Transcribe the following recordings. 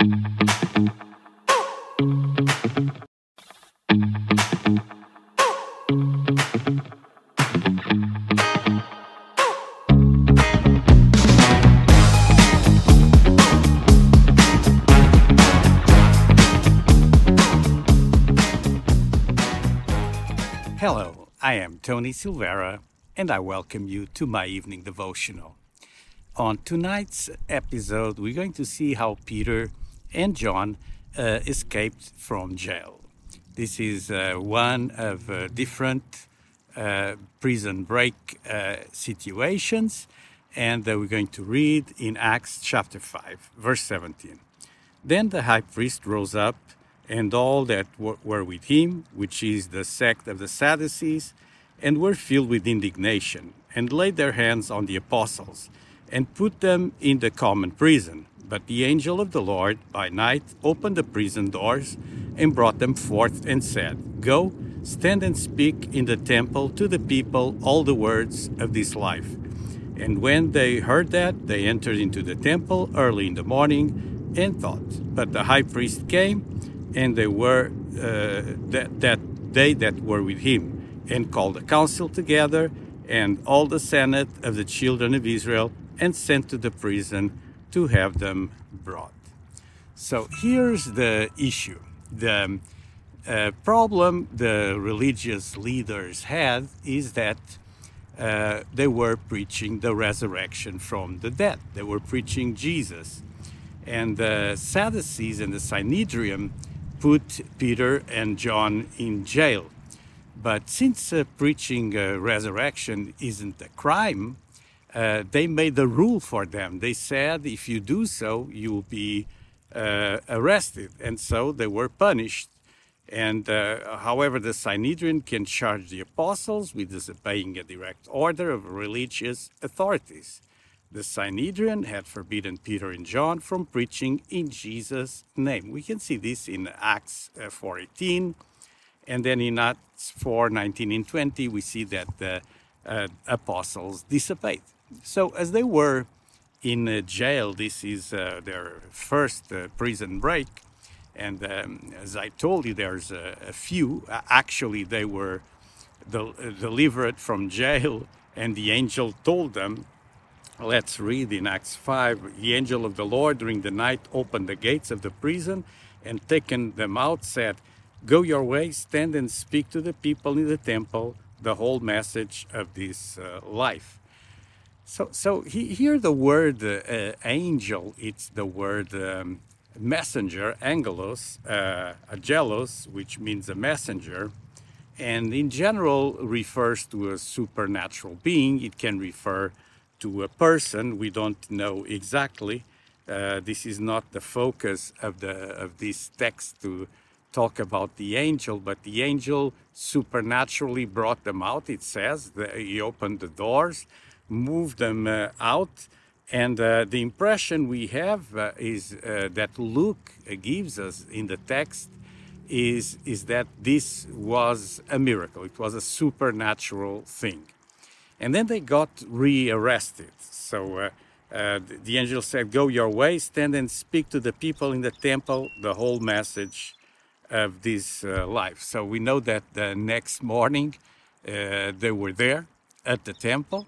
Hello, I am Tony Silvera, and I welcome you to my evening devotional. On tonight's episode, we're going to see how Peter and John uh, escaped from jail. This is uh, one of uh, different uh, prison break uh, situations, and uh, we're going to read in Acts chapter 5, verse 17. Then the high priest rose up and all that were with him, which is the sect of the Sadducees, and were filled with indignation, and laid their hands on the apostles, and put them in the common prison. But the angel of the Lord by night opened the prison doors and brought them forth and said, Go, stand and speak in the temple to the people all the words of this life. And when they heard that, they entered into the temple early in the morning and thought. But the high priest came and they were uh, that, that they that were with him, and called a council together, and all the senate of the children of Israel, and sent to the prison to have them brought. So here's the issue. The uh, problem the religious leaders had is that uh, they were preaching the resurrection from the dead. They were preaching Jesus. And the Sadducees and the Sanhedrin put Peter and John in jail. But since uh, preaching uh, resurrection isn't a crime, uh, they made a rule for them. They said if you do so, you'll be uh, arrested. And so they were punished. And uh, however, the Sanhedrin can charge the apostles with disobeying a direct order of religious authorities. The Sanhedrin had forbidden Peter and John from preaching in Jesus' name. We can see this in Acts uh, 4.18, and then in Acts 4.19 and 20, we see that the uh, apostles disobeyed. So as they were in uh, jail, this is uh, their first uh, prison break, and um, as I told you, there's a, a few. actually, they were del- delivered from jail, and the angel told them Let's read in Acts 5 The angel of the Lord during the night opened the gates of the prison and taking them out said, Go your way, stand and speak to the people in the temple the whole message of this uh, life. So, so he, here the word uh, angel, it's the word um, messenger, angelos, uh, angelos, which means a messenger, and in general refers to a supernatural being. It can refer to a person. We don't know exactly. Uh, this is not the focus of the of this text to talk about the angel, but the angel supernaturally brought them out. It says he opened the doors, moved them uh, out, and uh, the impression we have uh, is that Luke gives us in the text is is that this was a miracle. It was a supernatural thing. And then they got rearrested. So uh, uh, the angel said, Go your way, stand and speak to the people in the temple the whole message of this uh, life. So we know that the next morning they were there at the temple,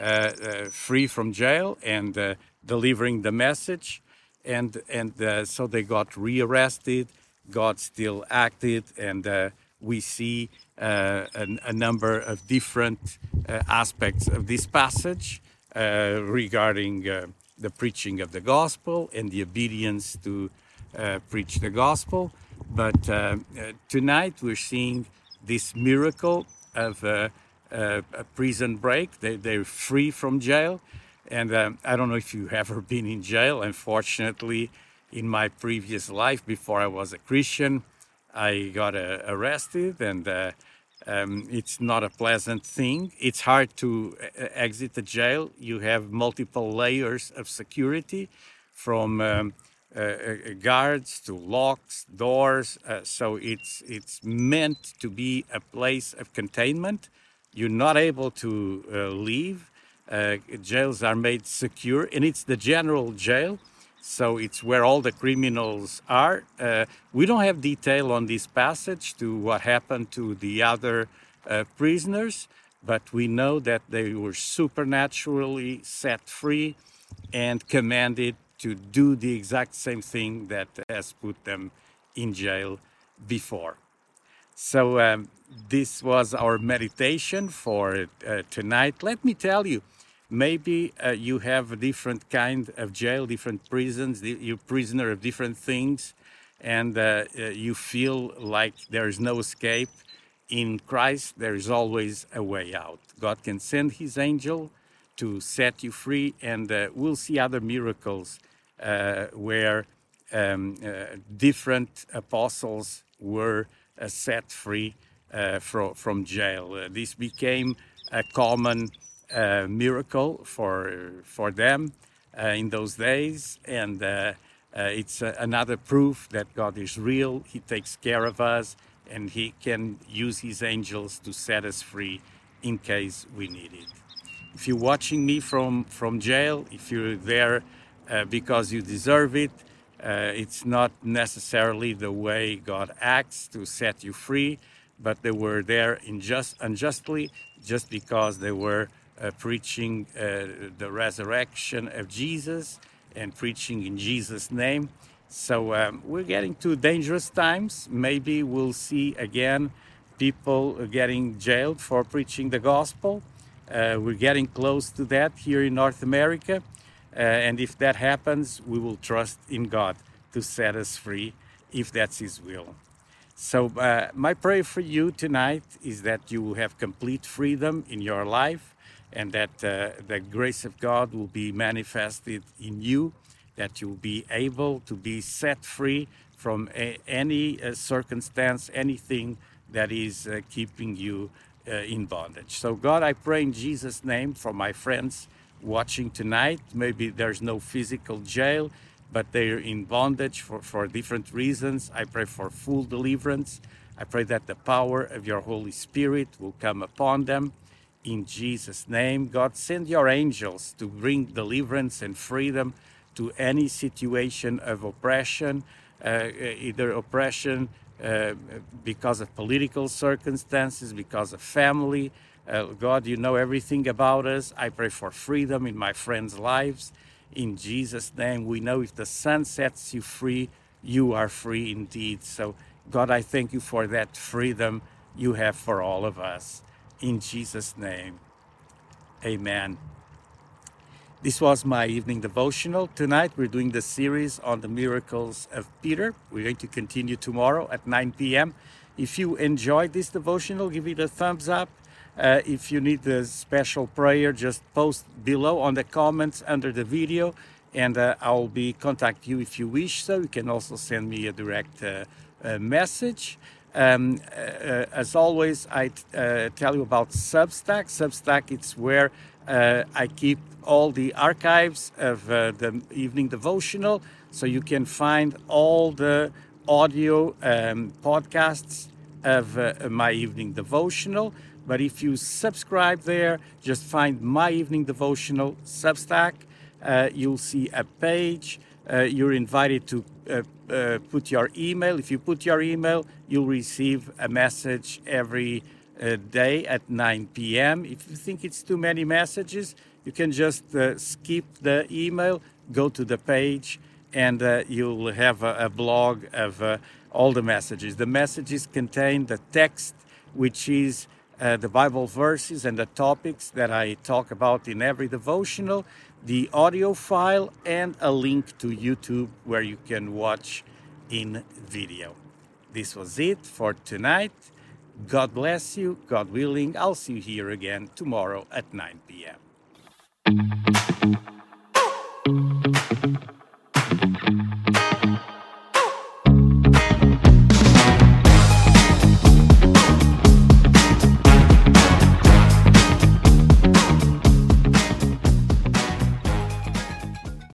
Uh, uh, free from jail and uh, delivering the message. And, and so they got rearrested. God still acted, and we see uh, a, a, number of different uh, aspects of this passage uh, regarding the preaching of the gospel and the obedience to preach the gospel. But tonight we're seeing this miracle of a prison break. They, they're free from jail. And um, I don't know if you've ever been in jail. Unfortunately, in my previous life, before I was a Christian, I got uh, arrested, and uh, um, it's not a pleasant thing. It's hard to uh, exit the jail. You have multiple layers of security, from um, uh, uh guards to locks, doors. Uh, so it's it's meant to be a place of containment. You're not able to leave. jails are made secure, and it's the general jail So it's where all the criminals are. Uh, we don't have detail on this passage to what happened to the other uh, prisoners, but we know that they were supernaturally set free and commanded to do the exact same thing that has put them in jail before. So um, this was our meditation for uh, tonight. Let me tell you, maybe uh, you have a different kind of jail, different prisons, you're prisoner of different things, and uh, uh, you feel like there is no escape. In Christ, there is always a way out. God can send His angel to set you free, and uh, we'll see other miracles uh, where um, different apostles were set free from, from jail. this became a common miracle for, for them in those days, and uh, it's uh, another proof that God is real. He takes care of us, and He can use His angels to set us free in case we need it. If you're watching me from, from jail, if you're there uh, because you deserve it. Uh, it's not necessarily the way God acts to set you free, but they were there unjust, unjustly just because they were uh, preaching uh, the resurrection of Jesus and preaching in Jesus' name. So um, we're getting to dangerous times. Maybe we'll see again people getting jailed for preaching the gospel. Uh, we're getting close to that here in North America. Uh, and if that happens, we will trust in God to set us free if that's His will. So, uh, my prayer for you tonight is that you will have complete freedom in your life and that uh, the grace of God will be manifested in you, that you'll be able to be set free from a, any uh, circumstance, anything that is uh, keeping you uh, in bondage. So, God, I pray in Jesus' name for my friends watching tonight. Maybe there's no physical jail, but they're in bondage for, for different reasons. I pray for full deliverance. I pray that the power of your Holy Spirit will come upon them. In Jesus' name, God, send your angels to bring deliverance and freedom to any situation of oppression, uh, either oppression uh, because of political circumstances, because of family, uh, God, you know everything about us. I pray for freedom in my friends' lives. In Jesus' name, we know if the Son sets you free, you are free indeed. So, God, I thank you for that freedom you have for all of us. In Jesus' name, amen. This was my evening devotional. Tonight we're doing the series on the miracles of Peter. We're going to continue tomorrow at 9 p.m. If you enjoyed this devotional, give it a thumbs up uh, if you need a special prayer, just post below on the comments under the video and uh, I'll be contact you if you wish so. You can also send me a direct uh, uh message. Um, uh, uh, as always, I tell you about Substack. Substack, it's where I keep all the archives of the evening devotional, so you can find all the audio um, podcasts of my evening devotional. But if you subscribe there, just find My Evening Devotional Substack. Uh, you'll see a page. Uh, you're invited to uh, uh put your email. If you put your email, you'll receive a message every uh, day at 9 p.m. If you think it's too many messages, you can just uh, skip the email, go to the page, and you'll have a, a blog of all the messages. The messages contain the text, which is uh, the Bible verses and the topics that I talk about in every devotional, the audio file, and a link to YouTube where you can watch in video. This was it for tonight. God bless you. God willing, I'll see you here again tomorrow at 9 p.m.